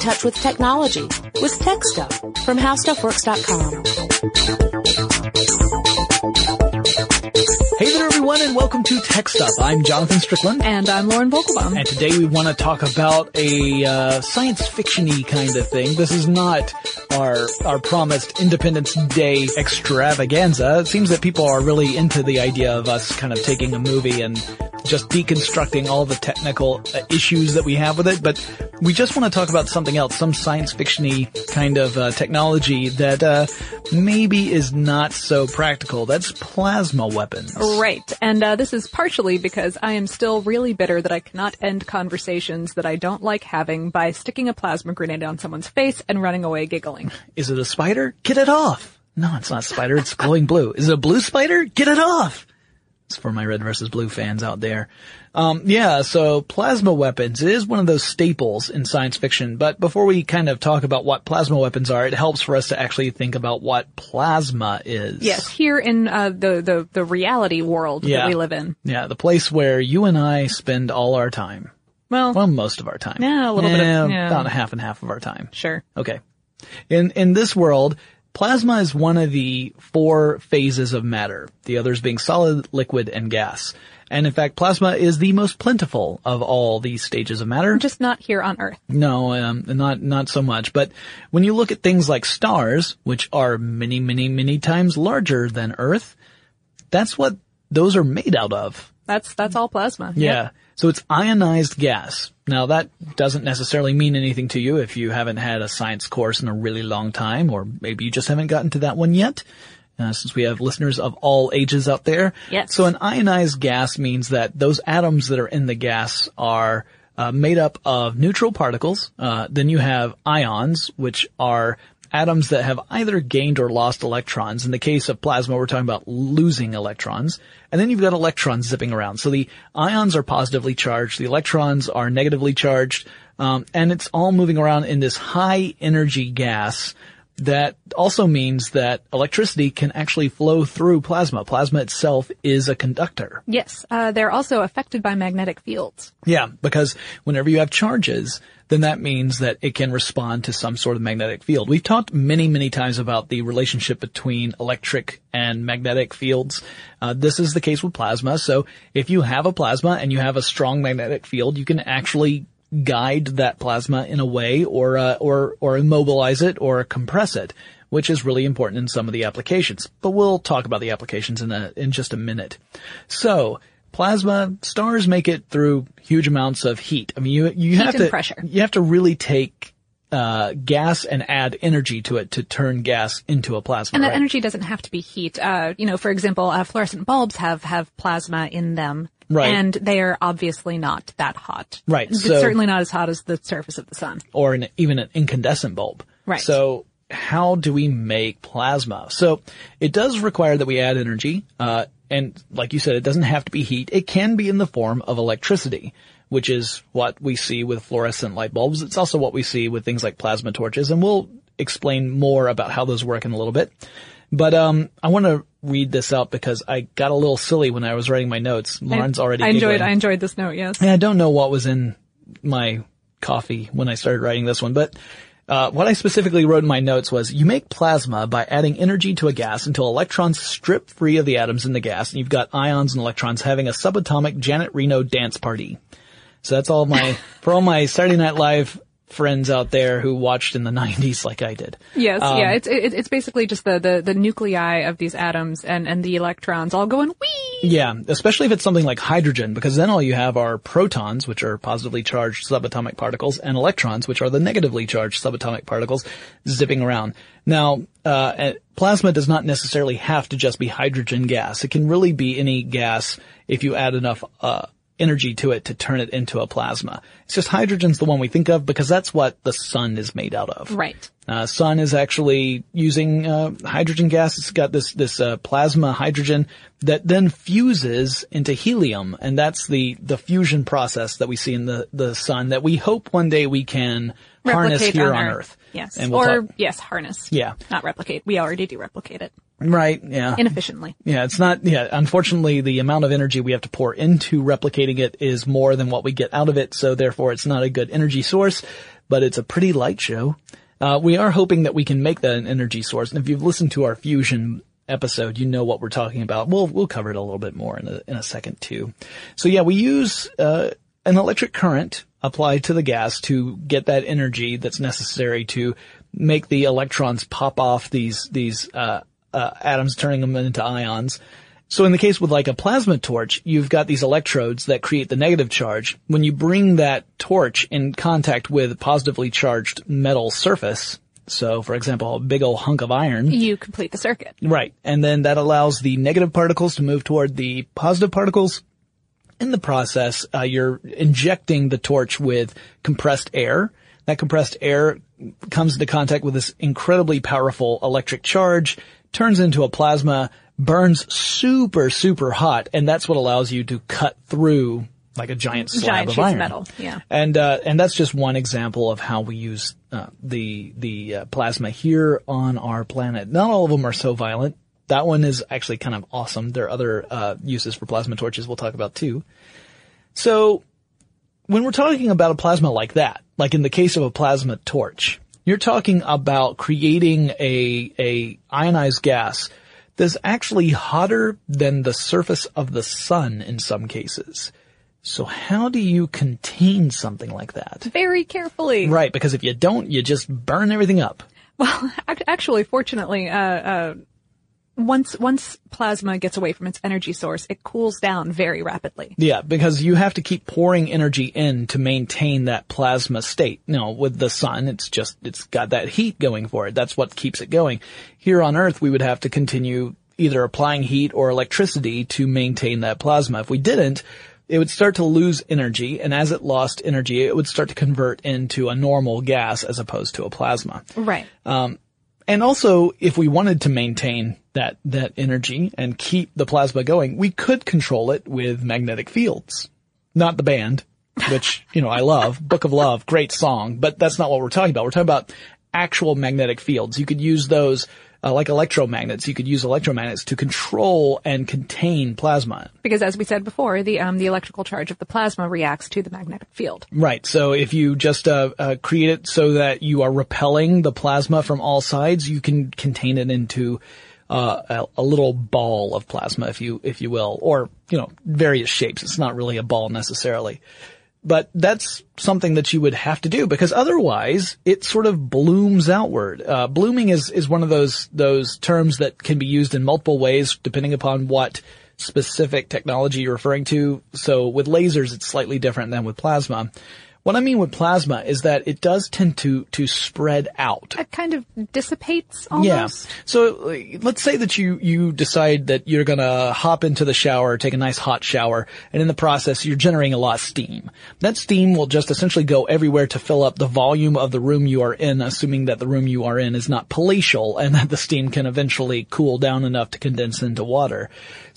touch with technology with Tech Stuff from HowStuffWorks.com. Hey there everyone and welcome to Tech Stuff. I'm Jonathan Strickland. And I'm Lauren Vogelbaum. And today we want to talk about a uh, science fiction-y kind of thing. This is not our our promised Independence Day extravaganza. It seems that people are really into the idea of us kind of taking a movie and just deconstructing all the technical uh, issues that we have with it, but we just want to talk about something else, some science fiction-y kind of uh, technology that uh, maybe is not so practical. That's plasma weapons. Right. And uh, this is partially because I am still really bitter that I cannot end conversations that I don't like having by sticking a plasma grenade on someone's face and running away giggling. Is it a spider? Get it off! No, it's not a spider, it's glowing blue. Is it a blue spider? Get it off! It's for my red versus blue fans out there. Um, yeah, so plasma weapons is one of those staples in science fiction, but before we kind of talk about what plasma weapons are, it helps for us to actually think about what plasma is. Yes, here in uh, the, the, the reality world Yeah. that we live in. Yeah, the place where you and I spend all our time. Well, Well, most of our time. Yeah, a little bit of- yeah. About a half and half of our time. sure. Okay. In, in this world, plasma is one of the four phases of matter, the others being solid, liquid, and gas. And in fact, plasma is the most plentiful of all these stages of matter. Just not here on Earth. No, um, not not so much. But when you look at things like stars, which are many, many, many times larger than Earth, that's what those are made out of. That's, that's all plasma. Yeah. So it's ionized gas. Now that doesn't necessarily mean anything to you if you haven't had a science course in a really long time, or maybe you just haven't gotten to that one yet. Uh, since we have listeners of all ages out there. Yes. So an ionized gas means that those atoms that are in the gas are uh, made up of neutral particles. Uh, then you have ions, which are atoms that have either gained or lost electrons. In the case of plasma, we're talking about losing electrons. And then you've got electrons zipping around. So the ions are positively charged, the electrons are negatively charged, um, and it's all moving around in this high energy gas that also means that electricity can actually flow through plasma. Plasma itself is a conductor. Yes. Uh, they're also affected by magnetic fields. Yeah, because whenever you have charges, then that means that it can respond to some sort of magnetic field. We've talked many, many times about the relationship between electric and magnetic fields. Uh, this is the case with plasma. So if you have a plasma and you have a strong magnetic field, you can actually guide that plasma in a way or uh, or or immobilize it or compress it, which is really important in some of the applications. But we'll talk about the applications in a in just a minute. So plasma stars make it through huge amounts of heat. I mean, you you have to pressure. you have to really take uh, gas and add energy to it to turn gas into a plasma. And that right? energy doesn't have to be heat. Uh, you know, for example, uh, fluorescent bulbs have, have plasma in them. Right. And they are obviously not that hot. Right, It's so- certainly not as hot as the surface of the sun. or an, even an incandescent bulb. Right. So how do we make plasma? So it does require that we add energy, uh, and like you said, it doesn't have to be heat. It can be in the form of electricity, which is what we see with fluorescent light bulbs. It's also what we see with things like plasma torches, and we'll explain more about how those work in a little bit. But um, I want to read this out because I got a little silly when I was writing my notes. Lauren's already I enjoyed, giggling. I enjoyed this note, yes. And I don't know what was in my coffee when I started writing this one, but uh, what I specifically wrote in my notes was you make plasma by adding energy to a gas until electrons strip free of the atoms in the gas, and you've got ions and electrons having a subatomic Janet Reno dance party. So that's all my for all my Saturday Night Live friends out there who watched in the 90s like I did. Yes, Um, yeah, it's, it, it's basically just the, the, the nuclei of these atoms and, and the electrons all going wee! Yeah, especially if it's something like hydrogen, because then all you have are protons, which are positively charged subatomic particles, and electrons, which are the negatively charged subatomic particles, zipping around. Now, uh, plasma does not necessarily have to just be hydrogen gas. It can really be any gas if you add enough, uh, energy to it to turn it into a plasma. It's just hydrogen's the one we think of because that's what the sun is made out of. Right. Uh, sun is actually using uh, hydrogen gas. It's got this this uh, plasma hydrogen that then fuses into helium, and that's the the fusion process that we see in the the sun that we hope one day we can harness here on on Earth. Earth. Yes. We'll or, talk- yes, harness. Yeah. Not replicate. We already do replicate it. Right. Yeah. inefficiently. Yeah, it's not, yeah, unfortunately the amount of energy we have to pour into replicating it is more than what we get out of it, so therefore it's not a good energy source, but it's a pretty light show. Uh, we are hoping that we can make that an energy source, and if you've listened to our fusion episode, you know what we're talking about. We'll, we'll cover it a little bit more in a, in a second too. So yeah, we use, uh, an electric current applied to the gas to get that energy that's necessary to make the electrons pop off these, these, uh, uh, atoms, turning them into ions. So in the case with like a plasma torch, you've got these electrodes that create the negative charge. When you bring that torch in contact with a positively charged metal surface, so for example, a big old hunk of iron, You complete the circuit. right, and then that allows the negative particles to move toward the positive particles. In the process, uh, you're injecting the torch with compressed air. That compressed air comes into contact with this incredibly powerful electric charge, turns into a plasma, burns super, super hot, and that's what allows you to cut through like a giant slab Giant of iron. metal, yeah. And uh, and that's just one example of how we use uh, the the uh, plasma here on our planet. Not all of them are so violent. That one is actually kind of awesome. There are other uh, uses for plasma torches we'll talk about too. So when we're talking about a plasma like that, like in the case of a plasma torch, you're talking about creating a a ionized gas that's actually hotter than the surface of the sun in some cases. So how do you contain something like that? Very carefully. Right, because if you don't, you just burn everything up. Well, actually, fortunately, uh, uh, once once plasma gets away from its energy source, it cools down very rapidly. Yeah, because you have to keep pouring energy in to maintain that plasma state. No, with the sun, it's just, it's got that heat going for it. That's what keeps it going. Here on Earth, we would have to continue either applying heat or electricity to maintain that plasma. If we didn't, it would start to lose energy, and as it lost energy, it would start to convert into a normal gas as opposed to a plasma. Right. Um, And also, if we wanted to maintain that, that energy and keep the plasma going, we could control it with magnetic fields. Not the band, which, you know, I love. Book of Love, great song, but that's not what we're talking about. We're talking about actual magnetic fields. You could use those, uh, like electromagnets. You could use electromagnets to control and contain plasma. Because as we said before, the um, the electrical charge of the plasma reacts to the magnetic field. Right. So if you just uh, uh, create it so that you are repelling the plasma from all sides, you can contain it into uh, a, a little ball of plasma, if you if you will, or you know various shapes. It's not really a ball necessarily. But that's something that you would have to do because otherwise it sort of blooms outward. Uh, blooming is, is one of those, those terms that can be used in multiple ways depending upon what specific technology you're referring to. So with lasers, it's slightly different than with plasma. What I mean with plasma is that it does tend to, to spread out. It kind of dissipates almost. Yeah. So let's say that you you decide that you're gonna hop into the shower, take a nice hot shower, and in the process you're generating a lot of steam. That steam will just essentially go everywhere to fill up the volume of the room you are in, assuming that the room you are in is not palatial and that the steam can eventually cool down enough to condense into water.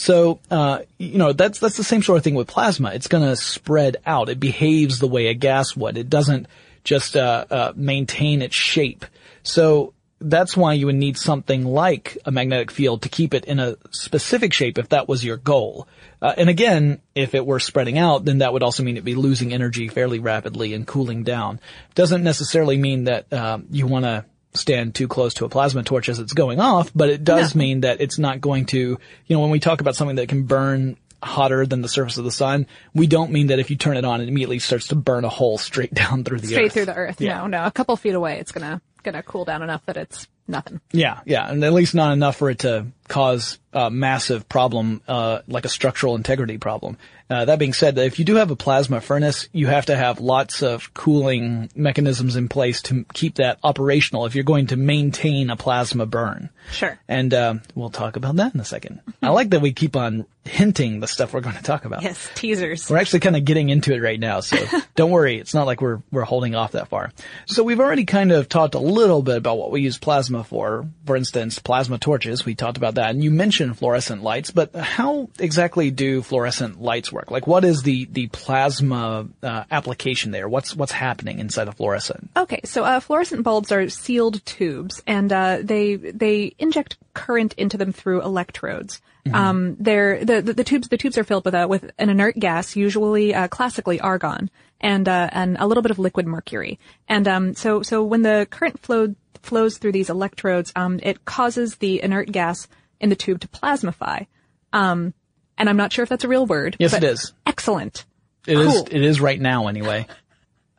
So uh, you know that's that's the same sort of thing with plasma. It's gonna spread out. It behaves the way a gas would. It doesn't just uh, uh, maintain its shape. So that's why you would need something like a magnetic field to keep it in a specific shape if that was your goal. Uh, and again, if it were spreading out, then that would also mean it'd be losing energy fairly rapidly and cooling down. Doesn't necessarily mean that um, you want to stand too close to a plasma torch as it's going off, but it does mean that it's not going to, you know, when we talk about something that can burn hotter than the surface of the sun, we don't mean that if you turn it on, it immediately starts to burn a hole straight down through the Straight earth. through the earth. Yeah. No, no. A couple feet away, it's gonna gonna cool down enough that it's nothing. Yeah, yeah, and at least not enough for it to cause a massive problem, uh, like a structural integrity problem. Uh, that being said, if you do have a plasma furnace, you have to have lots of cooling mechanisms in place to keep that operational if you're going to maintain a plasma burn. Sure. And uh, we'll talk about that in a second. I like that we keep on hinting the stuff we're going to talk about. Yes, teasers. We're actually kind of getting into it right now, so don't worry. It's not like we're we're holding off that far. So we've already kind of talked a little bit about what we use plasma for. For instance, plasma torches. We talked about that, and you mentioned fluorescent lights. But how exactly do fluorescent lights work? Like, what is the the plasma uh, application there? What's what's happening inside a fluorescent? Okay, so uh, fluorescent bulbs are sealed tubes, and uh, they they inject current into them through electrodes. Um, they're, the, the, the tubes, the tubes are filled with a, with an inert gas, usually, uh, classically argon, and, uh, and a little bit of liquid mercury. And, um, so, so when the current flow, flows through these electrodes, um, it causes the inert gas in the tube to plasmify. Um, and I'm not sure if that's a real word. Yes, but it is. Excellent. It is. Cool. It is right now, anyway.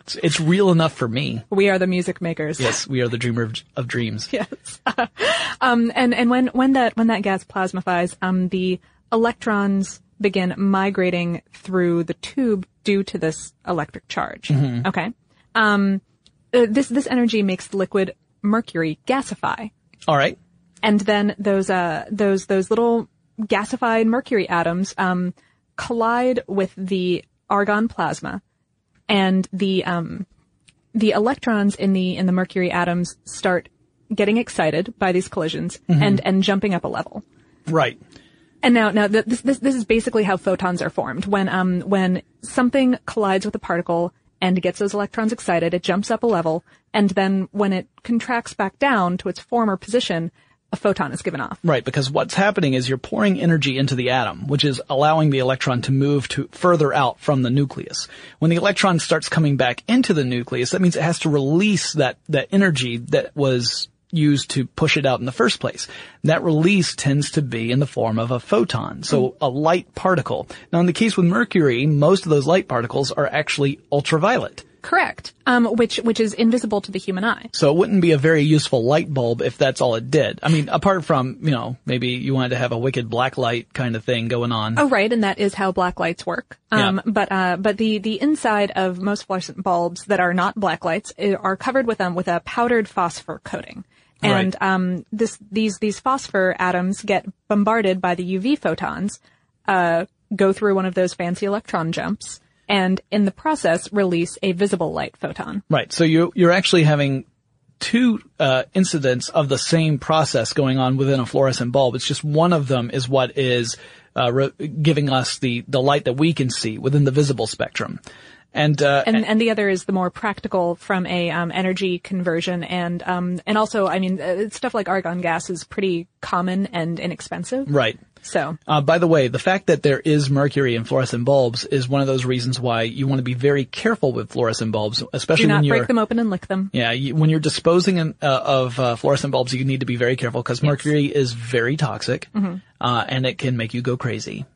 It's, it's real enough for me. We are the music makers. Yes, we are the dreamer of, of dreams. yes. um, and and when when that when that gas plasmifies, um, the electrons begin migrating through the tube due to this electric charge. Okay. Um, uh, this this energy makes the liquid mercury gasify, All right. And then those uh those those little gasified mercury atoms um, collide with the argon plasma, and the um, the electrons in the in the mercury atoms start getting excited by these collisions and and jumping up a level. Right. And now, now th- this, this this is basically how photons are formed. When um when something collides with a particle and gets those electrons excited, it jumps up a level, and then when it contracts back down to its former position, a photon is given off. Right, because what's happening is you're pouring energy into the atom, which is allowing the electron to move to further out from the nucleus. When the electron starts coming back into the nucleus, that means it has to release that, that energy that was used to push it out in the first place. That release tends to be in the form of a photon, so mm. a light particle. Now in the case with mercury, most of those light particles are actually ultraviolet. Correct. Um, which which is invisible to the human eye. So it wouldn't be a very useful light bulb if that's all it did. I mean, apart from, you know, maybe you wanted to have a wicked black light kind of thing going on. Oh, right, and that is how black lights work. Um, Yeah. but uh, but the the inside of most fluorescent bulbs that are not black lights eh, are covered with um with a powdered phosphor coating. And Right. um, this these these phosphor atoms get bombarded by the UV photons, uh, go through one of those fancy electron jumps, and in the process release a visible light photon. Right. So you, you're actually having two, uh, incidents of the same process going on within a fluorescent bulb. It's just one of them is what is, uh, re- giving us the, the light that we can see within the visible spectrum. And, uh, and and the other is the more practical from a um, energy conversion and um and also I mean uh, stuff like argon gas is pretty common and inexpensive. right. So Uh, by the way, the fact that there is mercury in fluorescent bulbs is one of those reasons why you want to be very careful with fluorescent bulbs, especially do when you're break them open and lick them. Yeah, you, when you're disposing in, uh, of uh, fluorescent bulbs, you need to be very careful because mercury is very toxic, Mm-hmm. uh, and it can make you go crazy,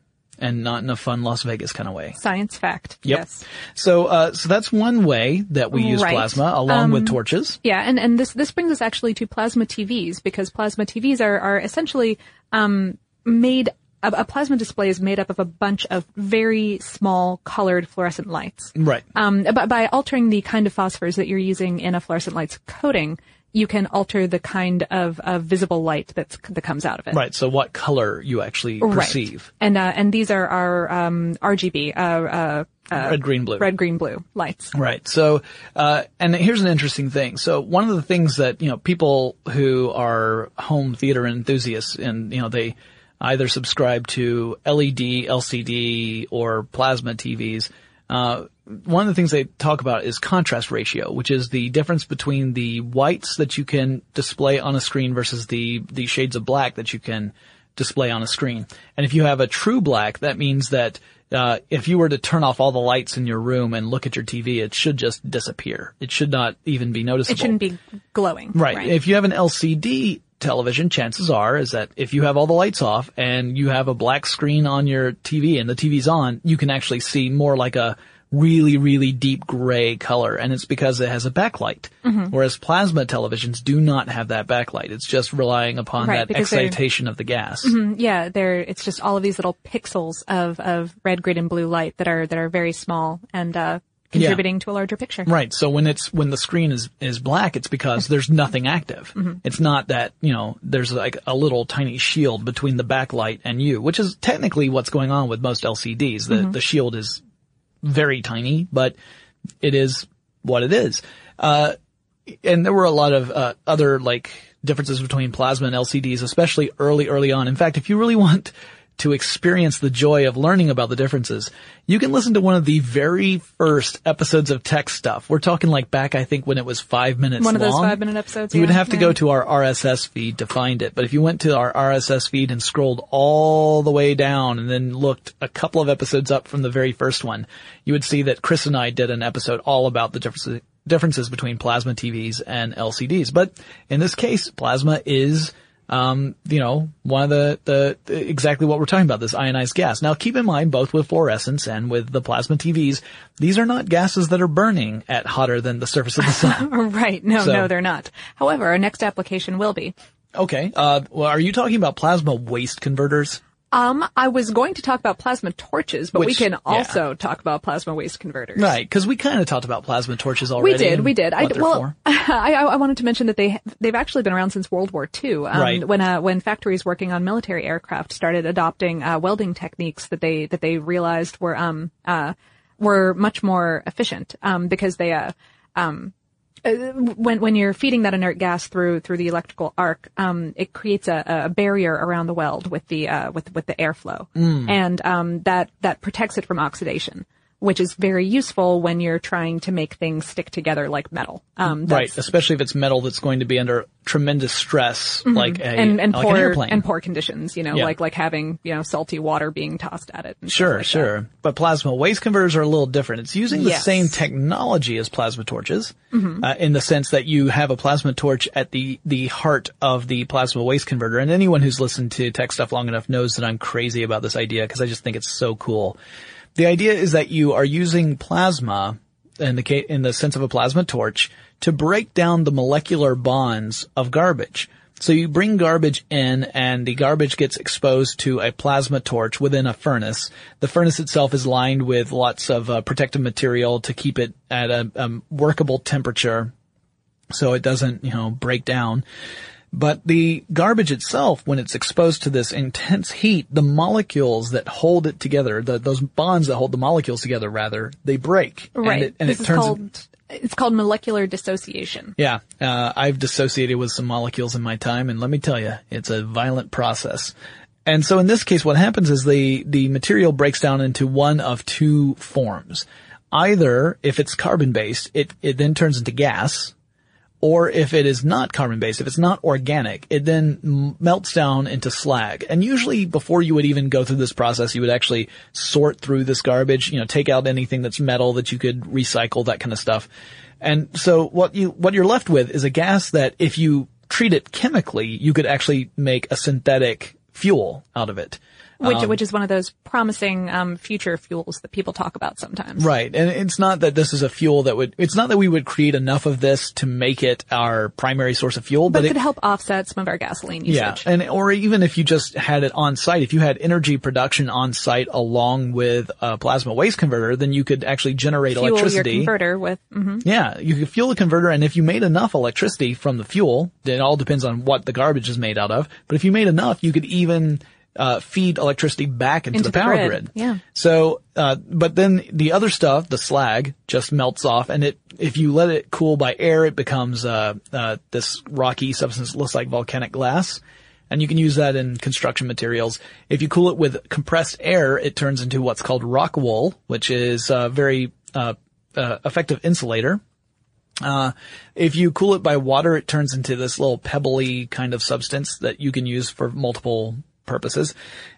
and not in a fun Las Vegas kind of way. Science fact. Yep. Yes. So, uh, so that's one way that we use Right. plasma, along with torches. Yeah, and, and this this brings us actually to plasma TVs because plasma TVs are are essentially um, made. A, a plasma display is made up of a bunch of very small colored fluorescent lights. Right. Um, but by altering the kind of phosphors that you're using in a fluorescent light's coating, you can alter the kind of, of visible light that's that comes out of it. Right. So, what color you actually perceive? Right. And uh, and these are our um, RGB, uh, uh, uh, Red, green, blue. red, green, blue lights. Right. So, uh, and here's an interesting thing. So one of the things that, you know, people who are home theater enthusiasts and, you know, they either subscribe to LED, LCD, or plasma TVs, uh, one of the things they talk about is contrast ratio, which is the difference between the whites that you can display on a screen versus the, the shades of black that you can display on a screen. And if you have a true black, that means that uh, if you were to turn off all the lights in your room and look at your TV, it should just disappear. It should not even be noticeable. It shouldn't be glowing. Right. If you have an LCD television, chances are is that if you have all the lights off and you have a black screen on your TV and the TV's on, you can actually see more like a really, really deep gray color. And it's because it has a backlight. Mm-hmm. Whereas plasma televisions do not have that backlight. It's just relying upon Right, that excitation of the gas. Yeah, there. It's just all of these little pixels of of red, green, and blue light that are that are very small and uh, contributing to a larger picture. Right. So when it's when the screen is is black, it's because there's nothing active. It's not that you know there's like a little tiny shield between the backlight and you, which is technically what's going on with most LCDs. The the shield is very tiny, but it is what it is. Uh, and there were a lot of uh, other like differences between plasma and LCDs, especially early, early on. In fact, if you really want to experience the joy of learning about the differences, you can listen to one of the very first episodes of Tech Stuff. We're talking like back, I think, when it was five minutes One of those five minute episodes. You would have to yeah. go to our RSS feed to find it. But if you went to our RSS feed and scrolled all the way down and then looked a couple of episodes up from the very first one, you would see that Chris and I did an episode all about the differences, differences between plasma TVs and LCDs. But in this case, plasma is um, you know, one of the, the, the- exactly what we're talking about, this ionized gas. Now keep in mind, both with fluorescence and with the plasma TVs, these are not gases that are burning at hotter than the surface of the sun. Right. No, So- no, they're not. However, our next application will be. Okay. Uh, well, are you talking about plasma waste converters? Um, I was going to talk about plasma torches, but we Which- can yeah. also talk about plasma waste converters. Right. Because we kind of talked about plasma torches already. We did, we did. I well. I, I wanted to mention that they they've actually been around since World War II. Um, Right. When uh, when factories working on military aircraft started adopting uh, welding techniques that they that they realized were um uh were much more efficient um because they uh um when when you're feeding that inert gas through through the electrical arc, um, it creates a, a barrier around the weld with the uh, with with the airflow, Mm. and um, that that protects it from oxidation, which is very useful when you're trying to make things stick together like metal. Um, Right. Especially if it's metal that's going to be under tremendous stress, like a, Mm-hmm. and and like an poor airplane. and poor conditions, you know, Yeah. like like having you know salty water being tossed at it. Sure, like sure. But plasma waste converters are a little different. It's using the Yes. same technology as plasma torches, Mm-hmm. uh, in the sense that you have a plasma torch at the, the heart of the plasma waste converter. And anyone who's listened to tech stuff long enough knows that I'm crazy about this idea because I just think it's so cool. The idea is that you are using plasma in the in the sense of a plasma torch to break down the molecular bonds of garbage. So you bring garbage in and the garbage gets exposed to a plasma torch within a furnace. The furnace itself is lined with lots of uh, protective material to keep it at a um, workable temperature so it doesn't, you know, break down. But the garbage itself, when it's exposed to this intense heat, the molecules that hold it together, the, those bonds that hold the molecules together, rather, they break. Right. And it, and this it is turns. called it's called molecular dissociation. yeah, uh, I've dissociated with some molecules in my time, and let me tell you, it's a violent process. And so in this case, what happens is the the material breaks down into one of two forms. Either, if it's carbon based, it it then turns into gas, or if it is not carbon based, if it's not organic, it then melts down into slag. And usually before you would even go through this process, you would actually sort through this garbage, you know, take out anything that's metal that you could recycle, that kind of stuff. And so what you, what you're left with is a gas that if you treat it chemically, you could actually make a synthetic fuel out of it. Which, which is one of those promising um, future fuels that people talk about sometimes. Right. And it's not that this is a fuel that would, it's not that we would create enough of this to make it our primary source of fuel, But but it could help offset some of our gasoline usage. Yeah, and or even if you just had it on site, if you had energy production on site along with a plasma waste converter, then you could actually generate electricity. Fuel your electricity. converter with. mhm. Yeah, you could fuel the converter, and if you made enough electricity from the fuel, it all depends on what the garbage is made out of. But if you made enough, you could even uh, feed electricity back into, Into the power grid, grid. yeah. So, uh, but then the other stuff, the slag, just melts off, and it if you let it cool by air, it becomes uh, uh, this rocky substance looks like volcanic glass. And you can use that in construction materials. If you cool it with compressed air, it turns into what's called rock wool, which is a very uh, uh, effective insulator. Uh, if you cool it by water, it turns into this little pebbly kind of substance that you can use for multiple purposes.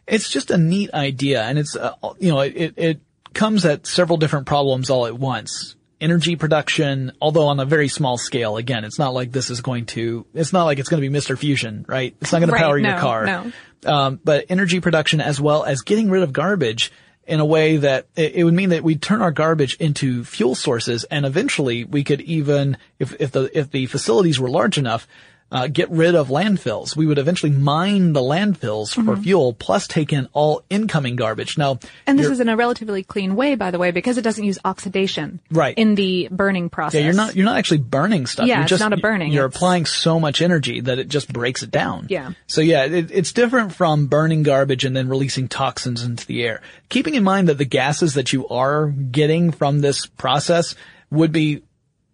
It's just a neat idea, and it's uh, you know it it comes at several different problems all at once. Energy production, although on a very small scale. Again, it's not like this is going to. It's not like it's going to be Mr. Fusion, right? It's not going to Right, power your car. no. Um, but energy production as well as getting rid of garbage in a way that it, it would mean that we'd turn our garbage into fuel sources and eventually we could even, if, if the, if the facilities were large enough, uh, get rid of landfills. We would eventually mine the landfills for Mm-hmm. fuel plus take in all incoming garbage. Now, And this is in a relatively clean way, by the way, because it doesn't use oxidation Right. in the burning process. yeah, you're not, you're not actually burning stuff. Yeah, you're it's not a burning, You're it's- applying so much energy that it just breaks it down. Yeah. So yeah, it, it's different from burning garbage and then releasing toxins into the air. Keeping in mind that the gases that you are getting from this process would be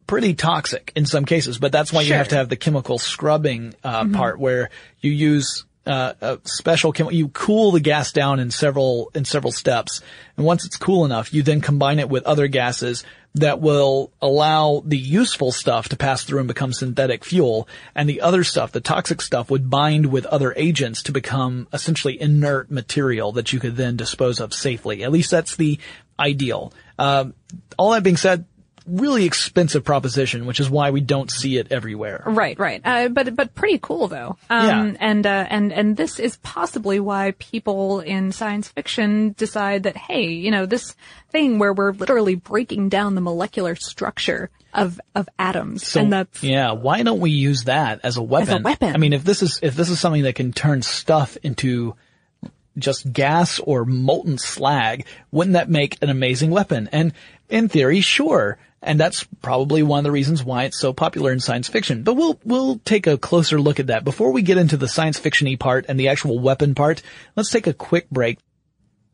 pretty toxic in some cases, but that's why you have to have the chemical scrubbing uh, part where you use uh, a special chemical. You cool the gas down in several in several steps, and once it's cool enough, you then combine it with other gases that will allow the useful stuff to pass through and become synthetic fuel, and the other stuff, the toxic stuff, would bind with other agents to become essentially inert material that you could then dispose of safely. At least that's the ideal. Um, all that being said, really expensive proposition, which is why we don't see it everywhere. Right, right. Uh, but but pretty cool though. Um, Yeah. And uh, and and this is possibly why people in science fiction decide that hey, you know, this thing where we're literally breaking down the molecular structure of of atoms So and the yeah, why don't we use that as a weapon? As a weapon. I mean, if this is if this is something that can turn stuff into just gas or molten slag, wouldn't that make an amazing weapon? And in theory, sure. And that's probably one of the reasons why it's so popular in science fiction. But we'll we'll take a closer look at that before we get into the science fiction-y part and the actual weapon part. Let's take a quick break.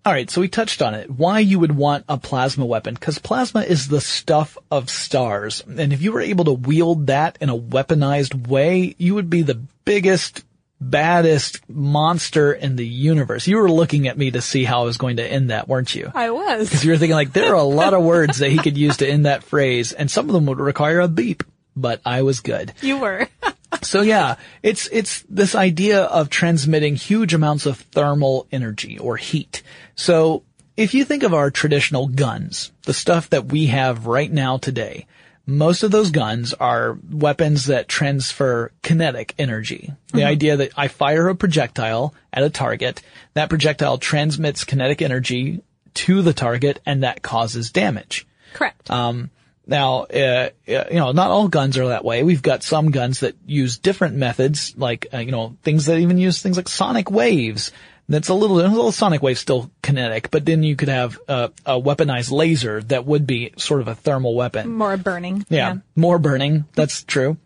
All right, so we touched on it. Why you would want a plasma weapon? Because plasma is the stuff of stars, and if you were able to wield that in a weaponized way, you would be the biggest, baddest monster in the universe. You were looking at me to see how I was going to end that, weren't you? I was. Because you were thinking like there are a lot of words that he could use to end that phrase, and some of them would require a beep. But I was good. You were. So yeah, it's, it's this idea of transmitting huge amounts of thermal energy or heat. So if you think of our traditional guns, the stuff that we have right now today, most of those guns are weapons that transfer kinetic energy. The idea that I fire a projectile at a target, that projectile transmits kinetic energy to the target and that causes damage. Correct. Um, now, uh, uh, you know, not all guns are that way. We've got some guns that use different methods, like, uh, you know, things that even use things like sonic waves. That's a little, a little sonic wave still kinetic, but then you could have uh, a weaponized laser that would be sort of a thermal weapon. More burning. Yeah, more burning. That's true.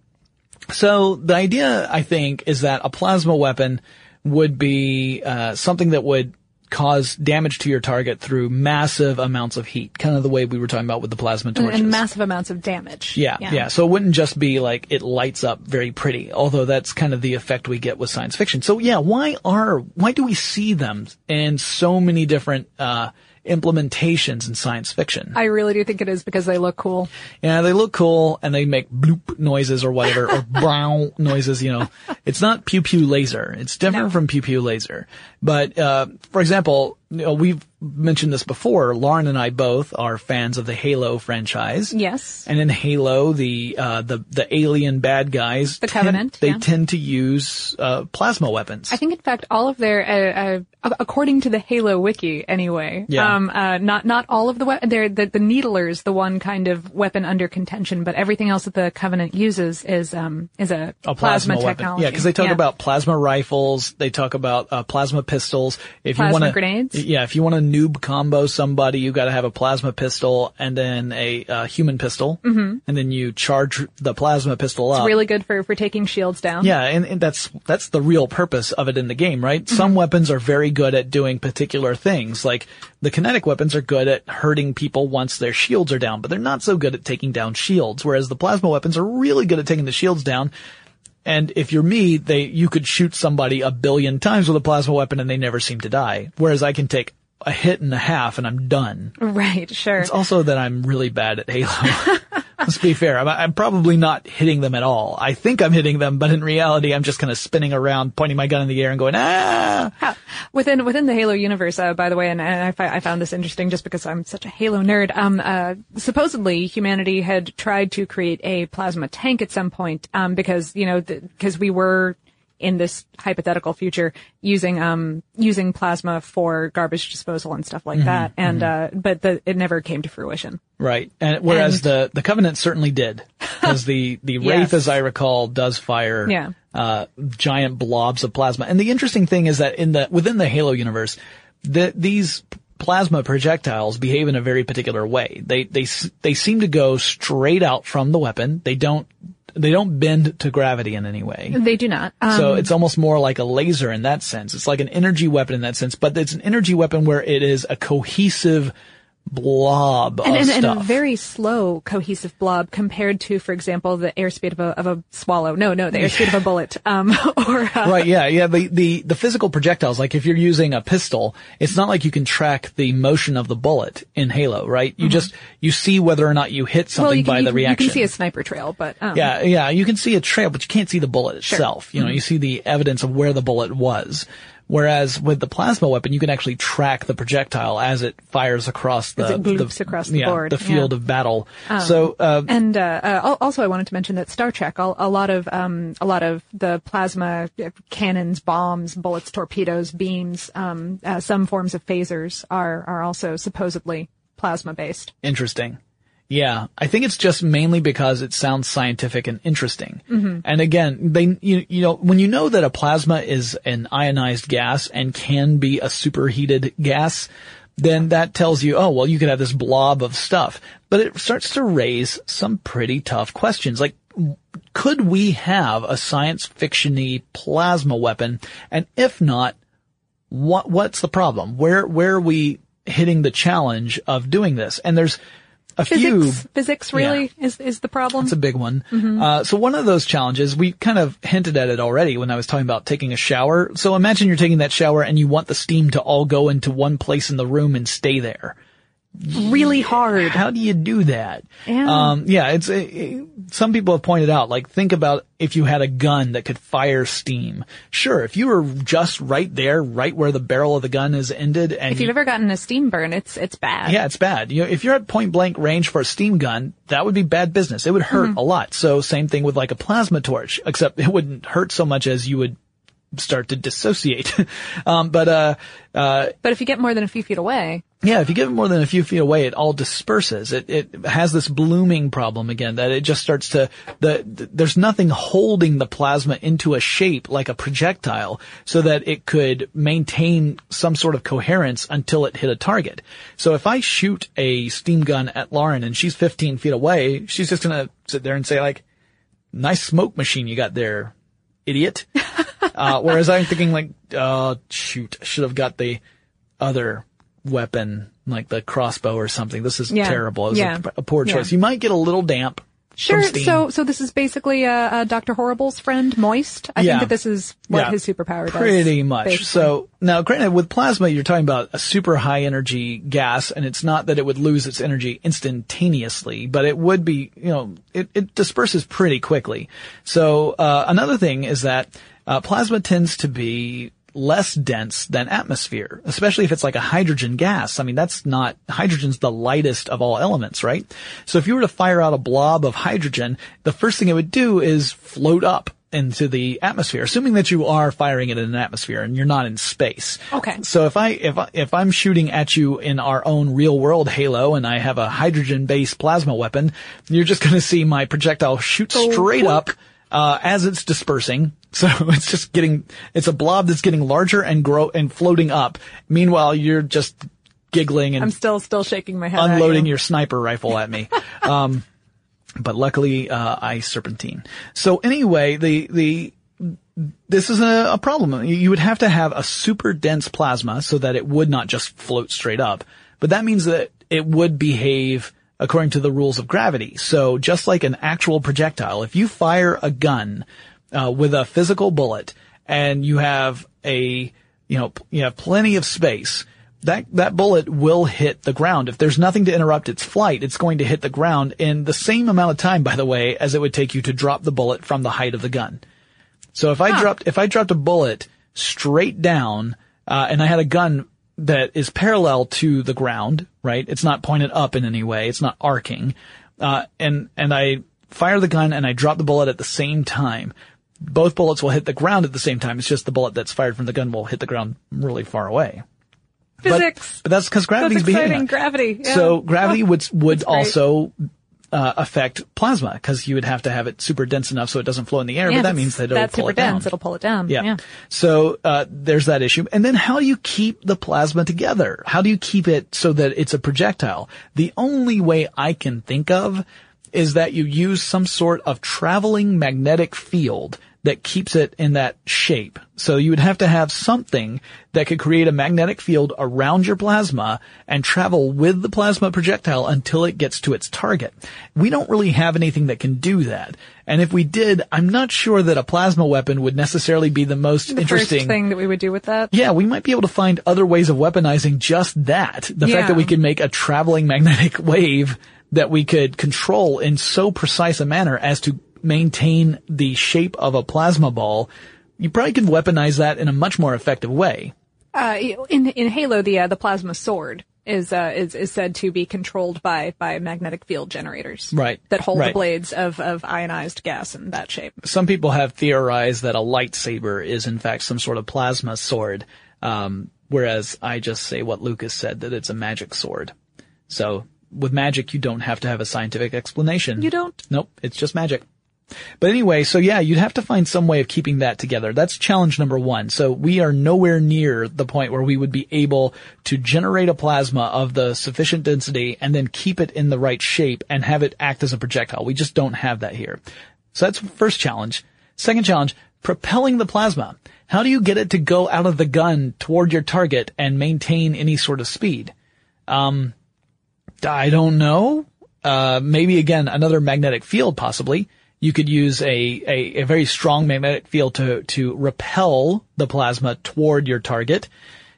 So the idea, I think, is that a plasma weapon would be uh, something that would cause damage to your target through massive amounts of heat, kind of the way we were talking about with the plasma torches. and massive amounts of damage. yeah, yeah, So it wouldn't just be like it lights up very pretty, although that's kind of the effect we get with science fiction. So yeah, why are why do we see them in so many different uh, implementations in science fiction? I really do think it is because they look cool. Yeah, they look cool and they make bloop noises or whatever, or brown noises, you know. It's not pew pew laser. It's different No. from pew pew laser. But, uh, for example, you know, we've mentioned this before. Lauren and I both are fans of the Halo franchise. Yes. And in Halo, the, uh, the, the alien bad guys. The tend- Covenant, they yeah. tend to use, uh, plasma weapons. I think, in fact, all of their, uh, uh, according to the Halo wiki, anyway, Yeah. um, uh, not not all of the we- they're the the needler is the one kind of weapon under contention, but everything else that the Covenant uses is um is a, a plasma, weapon. technology. Yeah, because they talk Yeah. about plasma rifles. They talk about uh, plasma pistols. If Plasma you want to grenades? Yeah, if you want to noob combo somebody, you got to have a plasma pistol and then a uh, human pistol, mm-hmm. and then you charge the plasma pistol up. It's really good for for taking shields down. Yeah, and, and that's that's the real purpose of it in the game, right? Some weapons are very good at doing particular things. Like the kinetic weapons are good at hurting people once their shields are down, but they're not so good at taking down shields. Whereas the plasma weapons are really good at taking the shields down. And if you're me, they you could shoot somebody a billion times with a plasma weapon and they never seem to die. Whereas I can take a hit and a half and I'm done. Right. Sure. It's also that I'm really bad at Halo. Let's be fair. I'm, I'm probably not hitting them at all. I think I'm hitting them, but in reality, I'm just kind of spinning around, pointing my gun in the air and going, ah! within within the Halo universe, uh, by the way, and, and I, I found this interesting just because I'm such a Halo nerd. Um, uh, supposedly humanity had tried to create a plasma tank at some point, um, because you know because we were in this hypothetical future using um using plasma for garbage disposal and stuff like that, and uh, but the, it never came to fruition. Right. And whereas And- the, the Covenant certainly did. Because the, the Yes. Wraith, as I recall, does fire, Yeah. uh, giant blobs of plasma. And the interesting thing is that in the, within the Halo universe, the, these plasma projectiles behave in a very particular way. They, they, they seem to go straight out from the weapon. They don't, they don't bend to gravity in any way. They do not. Um, So it's almost more like a laser in that sense. It's like an energy weapon in that sense, but it's an energy weapon where it is a cohesive blob and, of and, and a very slow cohesive blob compared to, for example, the airspeed of a, of a swallow. No, no, the airspeed of a bullet. Um, or, uh, right, yeah, yeah. The, the, the physical projectiles, like if you're using a pistol, it's not like you can track the motion of the bullet in Halo, right? You just, you see whether or not you hit something Mm-hmm. well, you can, by you, the reaction. you can see a sniper trail, but, um, Yeah, yeah, you can see a trail, but you can't see the bullet itself. Mm-hmm. You know, you see the evidence of where the bullet was. Whereas with the plasma weapon, you can actually track the projectile as it fires across the, loops across the yeah, board, the field yeah. of battle. so, uh, And uh, uh, also, I wanted to mention that Star Trek, a, a lot of um, a lot of the plasma uh, cannons, bombs, bullets, torpedoes, beams, um, uh, some forms of phasers are are also supposedly plasma based. Interesting. Yeah, I think it's just mainly because it sounds scientific and interesting. Mm-hmm. And again, they you, you know when you know that a plasma is an ionized gas and can be a superheated gas, then that tells you, oh well, you could have this blob of stuff. But it starts to raise some pretty tough questions, like. Could we have a science fictiony plasma weapon? And if not, what what's the problem? Where where are we hitting the challenge of doing this? And there's a few Physics, physics really is is the problem. it's a big one. Uh, so one of those challenges, we kind of hinted at it already when I was talking about taking a shower. So imagine you're taking that shower and you want the steam to all go into one place in the room and stay there. Really hard. How do you do that? Yeah. Um, yeah, it's, uh, some people have pointed out, like, think about if you had a gun that could fire steam. Sure, if you were just right there, right where the barrel of the gun is ended and If you've ever gotten a steam burn, it's it's bad. Yeah, it's bad. You know, if you're at point blank range for a steam gun, that would be bad business. It would hurt Mm-hmm. a lot. So same thing with like a plasma torch, except it wouldn't hurt so much as you would start to dissociate. um, but, uh, uh, But if you get more than a few feet away, yeah, if you give it more than a few feet away, it all disperses. It, it has this blooming problem again that it just starts to, the, th- there's nothing holding the plasma into a shape like a projectile so that it could maintain some sort of coherence until it hit a target. So if I shoot a steam gun at Lauren and she's 15 feet away, she's just gonna sit there and say like, nice smoke machine you got there, idiot. uh, whereas I'm thinking like, oh shoot, I should have got the other weapon, like the crossbow or something. This is Yeah. terrible. It was Yeah. a, a poor Yeah. choice. You might get a little damp. sure. So so this is basically uh, uh, Doctor Horrible's friend, Moist. I Yeah. think that this is what Yeah. his superpower does. Pretty much. basically. So now, granted, with plasma, you're talking about a super high energy gas, and it's not that it would lose its energy instantaneously, but it would be, you know, it, it disperses pretty quickly. So uh, another thing is that uh, plasma tends to be less dense than atmosphere, especially if it's like a hydrogen gas. I mean, that's not, hydrogen's the lightest of all elements, right? So if you were to fire out a blob of hydrogen, the first thing it would do is float up into the atmosphere, assuming that you are firing it in an atmosphere and you're not in space. Okay. So if I, if I, if I'm shooting at you in our own real world Halo and I have a hydrogen based plasma weapon, you're just going to see my projectile shoot straight up, uh, as it's dispersing. So it's just getting, it's a blob that's getting larger and grow and floating up. Meanwhile, you're just giggling and I'm still still shaking my head. unloading you. your sniper rifle at me. um, but luckily, uh, I serpentine. So anyway, the, the, this is a, a problem. You would have to have a super dense plasma so that it would not just float straight up. But that means that it would behave according to the rules of gravity. So just like an actual projectile, if you fire a gun, uh, with a physical bullet and you have a, you know, you have plenty of space, that, that bullet will hit the ground. If there's nothing to interrupt its flight, it's going to hit the ground in the same amount of time, by the way, as it would take you to drop the bullet from the height of the gun. So if I dropped, if I dropped a bullet straight down, uh, and I had a gun that is parallel to the ground, right? It's not pointed up in any way. It's not arcing. Uh, and, and I fire the gun and I drop the bullet at the same time. Both bullets will hit the ground at the same time. It's just the bullet that's fired from the gun will hit the ground really far away. Physics. But, that's because That's gravity's behaving. Gravity. Yeah. So gravity would would great. Uh, affect plasma because you would have to have it super dense enough so it doesn't flow in the air. Yeah, but that means that it'll that's pull super it down. dense. It'll pull it down. Yeah. yeah. So uh, there's that issue. And then how do you keep the plasma together? How do you keep it so that it's a projectile? The only way I can think of is that you use some sort of traveling magnetic field that keeps it in that shape. So you would have to have something that could create a magnetic field around your plasma and travel with the plasma projectile until it gets to its target. We don't really have anything that can do that. And if we did, I'm not sure that a plasma weapon would necessarily be the most The interesting first thing that we would do with that. yeah, we might be able to find other ways of weaponizing just that. The fact that we could make a traveling magnetic wave that we could control in so precise a manner as to maintain the shape of a plasma ball. You probably could weaponize that in a much more effective way. Uh, in in Halo, the uh, the plasma sword is uh, is is said to be controlled by by magnetic field generators, Right. That hold Right. the blades of of ionized gas in that shape. Some people have theorized that a lightsaber is in fact some sort of plasma sword, um, whereas I just say what Lucas said, that it's a magic sword. So with magic, you don't have to have a scientific explanation. You don't? Nope, it's just magic. But anyway, so yeah, you'd have to find some way of keeping that together. That's challenge number one. So we are nowhere near the point where we would be able to generate a plasma of the sufficient density and then keep it in the right shape and have it act as a projectile. We just don't have that here. So that's first challenge. Second challenge, propelling the plasma. How do you get it to go out of the gun toward your target and maintain any sort of speed? Um, I don't know. Uh, maybe again, another magnetic field possibly. You could use a, a, a very strong magnetic field to, to repel the plasma toward your target.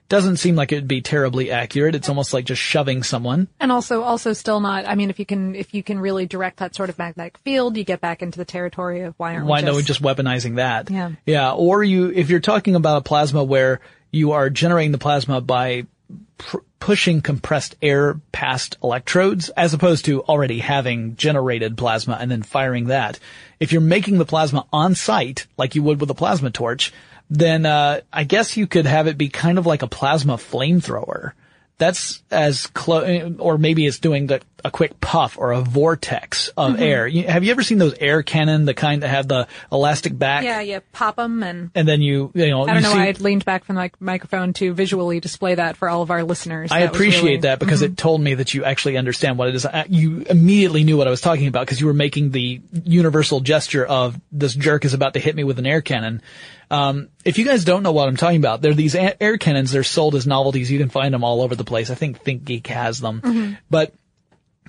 Doesn't seem like it would be terribly accurate. It's almost like just shoving someone. And also, also still not. I mean, if you can, if you can really direct that sort of magnetic field, you get back into the territory of why aren't Why we just, just weaponizing that? Yeah. Yeah. Or you, if you're talking about a plasma where you are generating the plasma by pr- pushing compressed air past electrodes as opposed to already having generated plasma and then firing that. If you're making the plasma on site, like you would with a plasma torch, then, uh, I guess you could have it be kind of like a plasma flamethrower. That's as close, or maybe it's doing the, a quick puff or a vortex of Mm-hmm. air. You, have you ever seen those air cannon, the kind that have the elastic back? yeah, you pop them and. And then you, you know, I don't know see, why I leaned back from the microphone to visually display that for all of our listeners. I That appreciate really- Mm-hmm. that because it told me that you actually understand what it is. You immediately knew what I was talking about because you were making the universal gesture of this jerk is about to hit me with an air cannon. Um, if you guys don't know what I'm talking about, they're these air cannons. They're sold as novelties. You can find them all over the place. I think ThinkGeek has them, Mm-hmm. but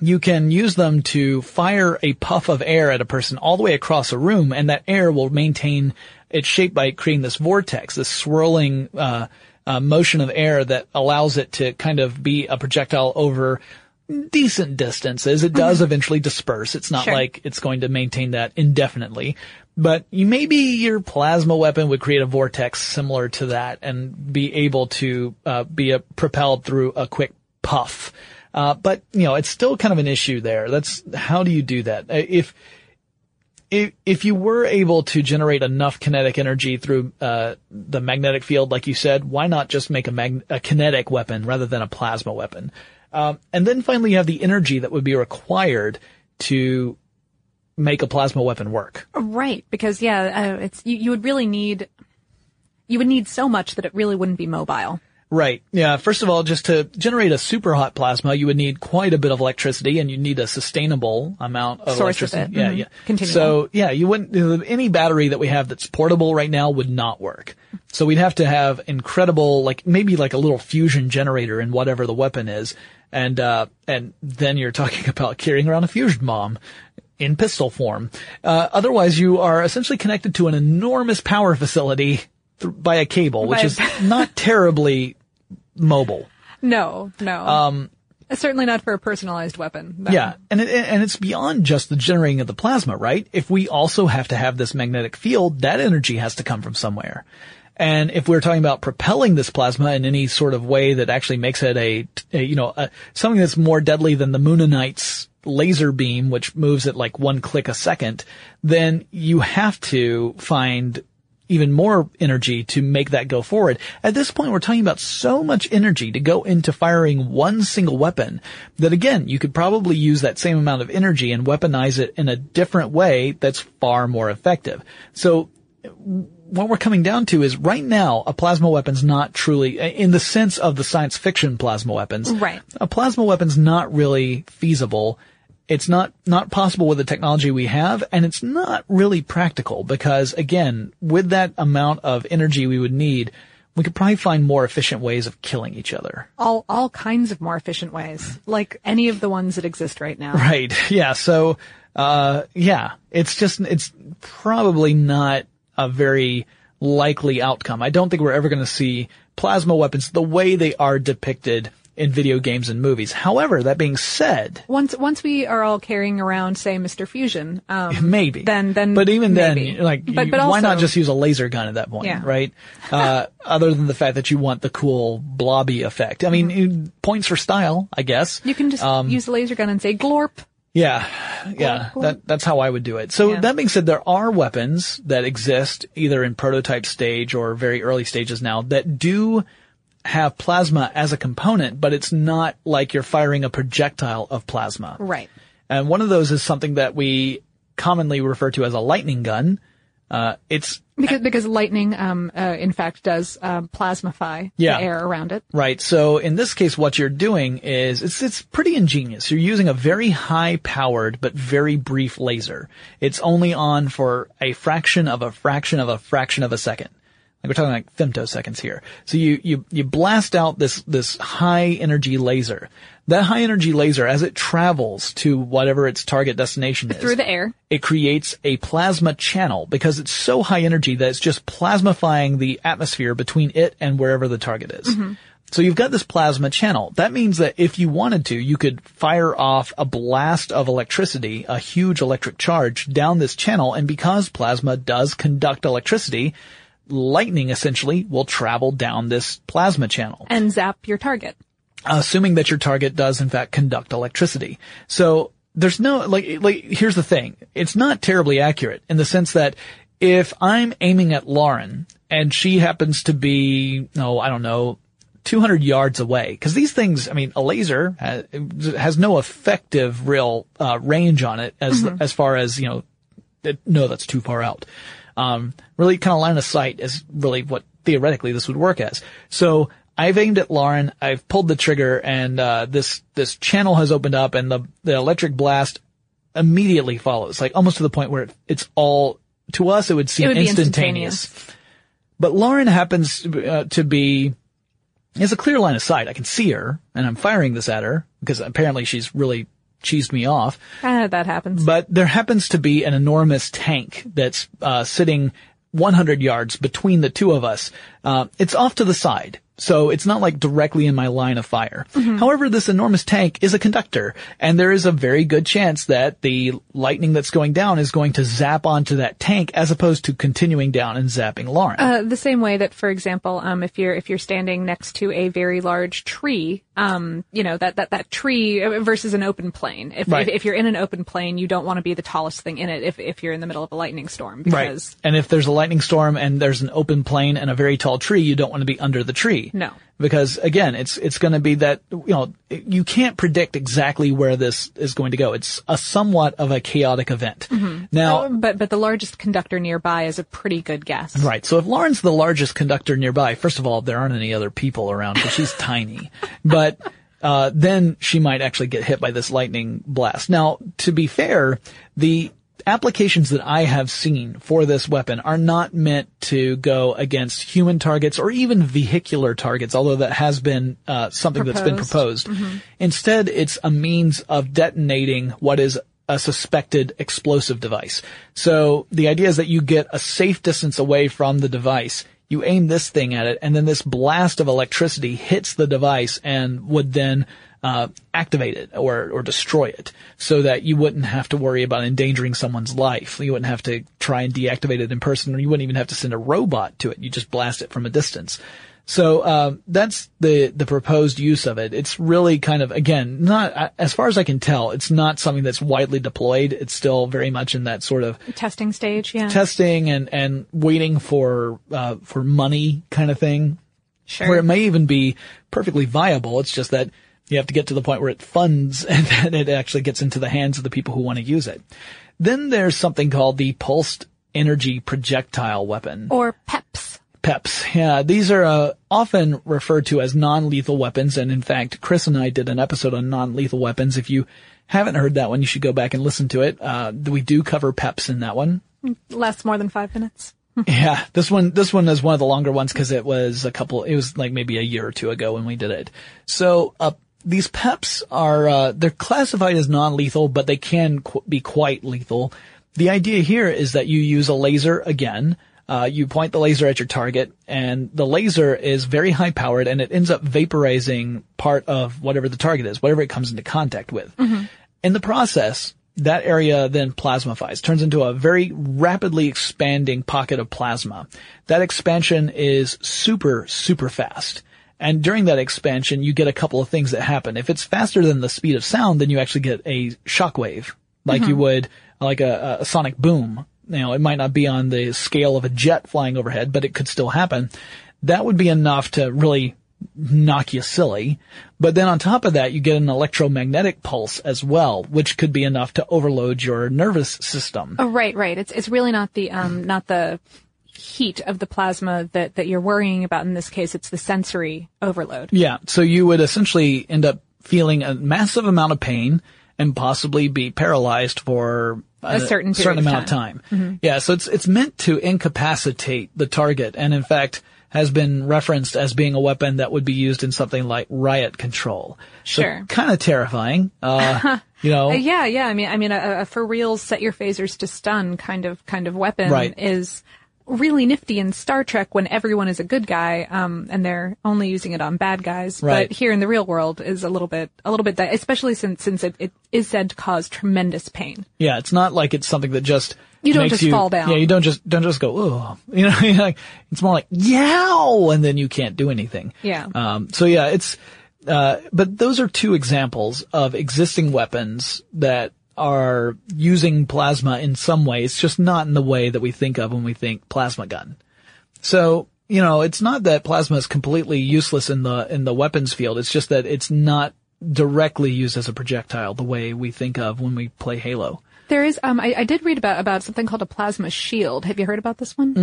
you can use them to fire a puff of air at a person all the way across a room, and that air will maintain its shape by creating this vortex, this swirling uh, uh, motion of air that allows it to kind of be a projectile over decent distances. It does eventually disperse. It's not Sure. like it's going to maintain that indefinitely. But maybe your plasma weapon would create a vortex similar to that and be able to uh, be a, propelled through a quick puff. Uh, but you know, it's still kind of an issue there. That's how do you do that? Uh, If if if you were able to generate enough kinetic energy through uh, the magnetic field, like you said, why not just make a, mag- a kinetic weapon rather than a plasma weapon? Um, and then finally, you have the energy that would be required to make a plasma weapon work. Right, because yeah, uh, it's you, you would really need you would need so much that it really wouldn't be mobile. Right. Yeah. First of all, just to generate a super hot plasma, you would need quite a bit of electricity and you need a sustainable amount of Source of electricity. it. Yeah. Mhm. Yeah. So yeah, you wouldn't, any battery that we have that's portable right now would not work. So we'd have to have incredible, like maybe like a little fusion generator in whatever the weapon is. And, uh, and then you're talking about carrying around a fusion bomb in pistol form. Uh, otherwise you are essentially connected to an enormous power facility th- by a cable, which By a- is not terribly mobile. No, no. Um, certainly not for a personalized weapon. Yeah, and it, and it's beyond just the generating of the plasma, right? If we also have to have this magnetic field, that energy has to come from somewhere. And if we're talking about propelling this plasma in any sort of way that actually makes it a, a you know, a, something that's more deadly than the Mooninite's laser beam, which moves at like one click a second, then you have to find even more energy to make that go forward. At this point, we're talking about so much energy to go into firing one single weapon that again, you could probably use that same amount of energy and weaponize it in a different way that's far more effective. So what we're coming down to is right now, a plasma weapon's not truly, in the sense of the science fiction plasma weapons. Right. A plasma weapon's not really feasible It's not, not possible with the technology we have, and it's not really practical because again, with that amount of energy we would need, we could probably find more efficient ways of killing each other. All all kinds of more efficient ways, like any of the ones that exist right now. Right. Yeah. So, uh, yeah, it's just, it's probably not a very likely outcome. I don't think we're ever going to see plasma weapons the way they are depicted in video games and movies. However, that being said, Once once we are all carrying around, say, Mr. Fusion, um, maybe. Then then but even maybe. then, like, but, but also, why not just use a laser gun at that point, Yeah. right? Uh, other than the fact that you want the cool blobby effect. I mean, you- points for style, I guess. Mm-hmm. you can just um, use a laser gun and say glorp. Yeah, yeah, that, that's how I would do it. So Yeah. that being said, there are weapons that exist either in prototype stage or very early stages now that do have plasma as a component, but it's not like you're firing a projectile of plasma. Right. And one of those is something that we commonly refer to as a lightning gun. Uh, it's Because because lightning, um, uh, in fact, does um, plasmify Yeah. the air around it. Right. So in this case, what you're doing is it's it's pretty ingenious. You're using a very high powered but very brief laser. It's only on for a fraction of a fraction of a fraction of a second. Like we're talking like femtoseconds here. So you you you blast out this this high energy laser. That high energy laser, as it travels to whatever its target destination is, Through the air. it creates a plasma channel because it's so high energy that it's just plasmifying the atmosphere between it and wherever the target is. Mm-hmm. So you've got this plasma channel. That means that if you wanted to, you could fire off a blast of electricity, a huge electric charge down this channel. And because plasma does conduct electricity, lightning essentially will travel down this plasma channel and zap your target. assuming that your target does in fact conduct electricity. So there's no, like, like, here's the thing. It's not terribly accurate in the sense that if I'm aiming at Lauren and she happens to be, no, I don't know, 200 yards away, cause these things, I mean, a laser has, has no effective real, uh, range on it as, as far as, you know, it, no, that's too far out. Um, really kind of line of sight is really what theoretically this would work as. So I've aimed at Lauren, I've pulled the trigger and, uh, this, this channel has opened up and the, the electric blast immediately follows, like almost to the point where it, it's all, to us it would seem It would instantaneous. instantaneous. But Lauren happens uh, to be, has a clear line of sight. I can see her and I'm firing this at her because apparently she's really cheesed me off Ah, that happens. but there happens to be an enormous tank that's uh, sitting 100 yards between the two of us. Uh, it's off to the side. So it's not like directly in my line of fire. However, this enormous tank is a conductor, and there is a very good chance that the lightning that's going down is going to zap onto that tank as opposed to continuing down and zapping Lauren. Uh, the same way that, for example, um, if you're if you're standing next to a very large tree, um, you know that that that tree uh, versus an open plain. If, Right. if if you're in an open plain, you don't want to be the tallest thing in it. If if you're in the middle of a lightning storm, Right. And if there's a lightning storm and there's an open plain and a very tall tree, you don't want to be under the tree. No. Because again, it's, it's going to be that, you know, you can't predict exactly where this is going to go. It's a somewhat of a chaotic event. Now, but but the largest conductor nearby is a pretty good guess. Right. So if Lauren's the largest conductor nearby, first of all, there aren't any other people around because she's tiny. But uh, then she might actually get hit by this lightning blast. Now, to be fair, the applications that I have seen for this weapon are not meant to go against human targets or even vehicular targets, although that has been uh, something that's been Proposed. proposed. Instead, it's a means of detonating what is a suspected explosive device. So the idea is that you get a safe distance away from the device. You aim this thing at it, and then this blast of electricity hits the device and would then uh, activate it or or destroy it, so that you wouldn't have to worry about endangering someone's life. You wouldn't have to try and deactivate it in person, or you wouldn't even have to send a robot to it. You just blast it from a distance. So uh, that's the the proposed use of it. It's really kind of again not as far as I can tell. It's not something that's widely deployed. It's still very much in that sort of Testing stage, yeah. testing and and waiting for uh, for money kind of thing. sure. Where it may even be perfectly viable. It's just that you have to get to the point where it funds and then it actually gets into the hands of the people who want to use it. Then there's something called the pulsed energy projectile weapon. or PEPs. PEPs. Yeah, these are uh, often referred to as non-lethal weapons, and in fact, Chris and I did an episode on non-lethal weapons. If you haven't heard that one, you should go back and listen to it. Uh, we do cover PEPs in that one. Lasts more than five minutes. Yeah, this one, this one is one of the longer ones because it was a couple, it was like maybe a year or two ago when we did it. So, uh, these PEPs are, uh, they're classified as non-lethal, but they can qu- be quite lethal. The idea here is that you use a laser again, uh, you point the laser at your target and the laser is very high powered and it ends up vaporizing part of whatever the target is, whatever it comes into contact with. In the process, that area then plasmifies, turns into a very rapidly expanding pocket of plasma. That expansion is super, super fast. And during that expansion, you get a couple of things that happen. If it's faster than the speed of sound, then you actually get a shockwave, like you would, like a, a sonic boom. You know, it might not be on the scale of a jet flying overhead, but it could still happen. That would be enough to really knock you silly. But then on top of that, you get an electromagnetic pulse as well, which could be enough to overload your nervous system. Oh, right, right. It's it's really not the um not the heat of the plasma that that you're worrying about in this case. It's the sensory overload. Yeah. So you would essentially end up feeling a massive amount of pain and possibly be paralyzed for A certain period of amount of time. Yeah. So it's, it's meant to incapacitate the target and in fact has been referenced as being a weapon that would be used in something like riot control. Sure. So kind of terrifying. Uh, you know, yeah, yeah. I mean, I mean, a, a for real set your phasers to stun kind of kind of weapon Right. is really nifty in Star Trek when everyone is a good guy, um, and they're only using it on bad guys. Right. But here in the real world is a little bit a little bit that, especially since since it, it is said to cause tremendous pain. Yeah, it's not like it's something that just You don't just you- fall down. Yeah, you don't just don't just go oh, you know, like it's more like yow, and then you can't do anything. Yeah. Um. So yeah, it's. Uh. But those are two examples of existing weapons that are using plasma in some ways, just not in the way that we think of when we think plasma gun. So, you know, it's not that plasma is completely useless in the, in the weapons field. It's just that it's not directly used as a projectile the way we think of when we play Halo. There is, um, I, I did read about about something called a plasma shield. Have you heard about this one?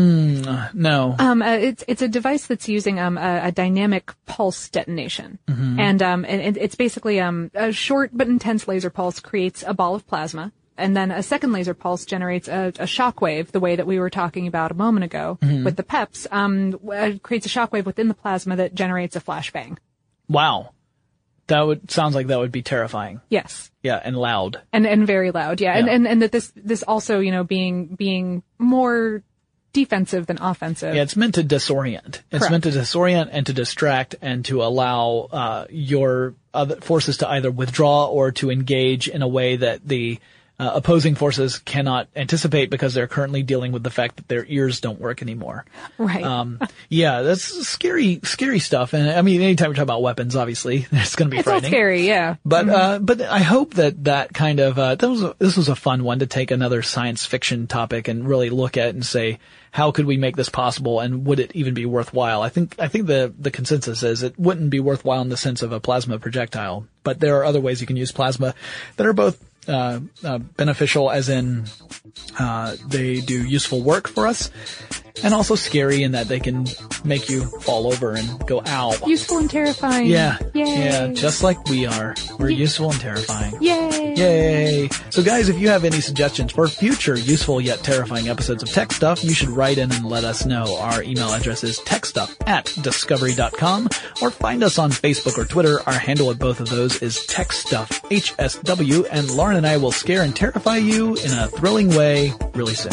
No. Um, uh, it's it's a device that's using um, a, a dynamic pulse detonation, and um, and it- it's basically um, a short but intense laser pulse creates a ball of plasma, and then a second laser pulse generates a, a shock wave, the way that we were talking about a moment ago with the PEPs. Um, uh, creates a shock wave within the plasma that generates a flashbang. wow. That would, sounds like that would be terrifying. Yes. Yeah, and loud. and and very loud yeah, And, Yeah. and and that this this also you know being being more defensive than offensive Yeah, it's meant to disorient. It's Correct. meant to disorient and to distract and to allow uh, your other forces to either withdraw or to engage in a way that the uh, opposing forces cannot anticipate because they're currently dealing with the fact that their ears don't work anymore. right Um, yeah, that's scary, scary stuff. And I mean, anytime we talk about weapons, obviously, it's going to be it's frightening. scary yeah But uh, but I hope that that kind of uh, that was a, this was a fun one to take another science fiction topic and really look at and say how could we make this possible and would it even be worthwhile? I think I think the the consensus is it wouldn't be worthwhile in the sense of a plasma projectile, but there are other ways you can use plasma that are both beneficial, as in uh, they do useful work for us, and also scary in that they can make you fall over and go ow. useful and terrifying Yeah. Yay. Yeah, just like we are. We're useful and terrifying. yay Yay! So guys, if you have any suggestions for future useful yet terrifying episodes of Tech Stuff, you should write in and let us know. Our email address is techstuff at discovery.com or find us on Facebook or Twitter. Our handle at both of those is techstuffhsw and Lauren and I will scare and terrify you in a thrilling way really soon.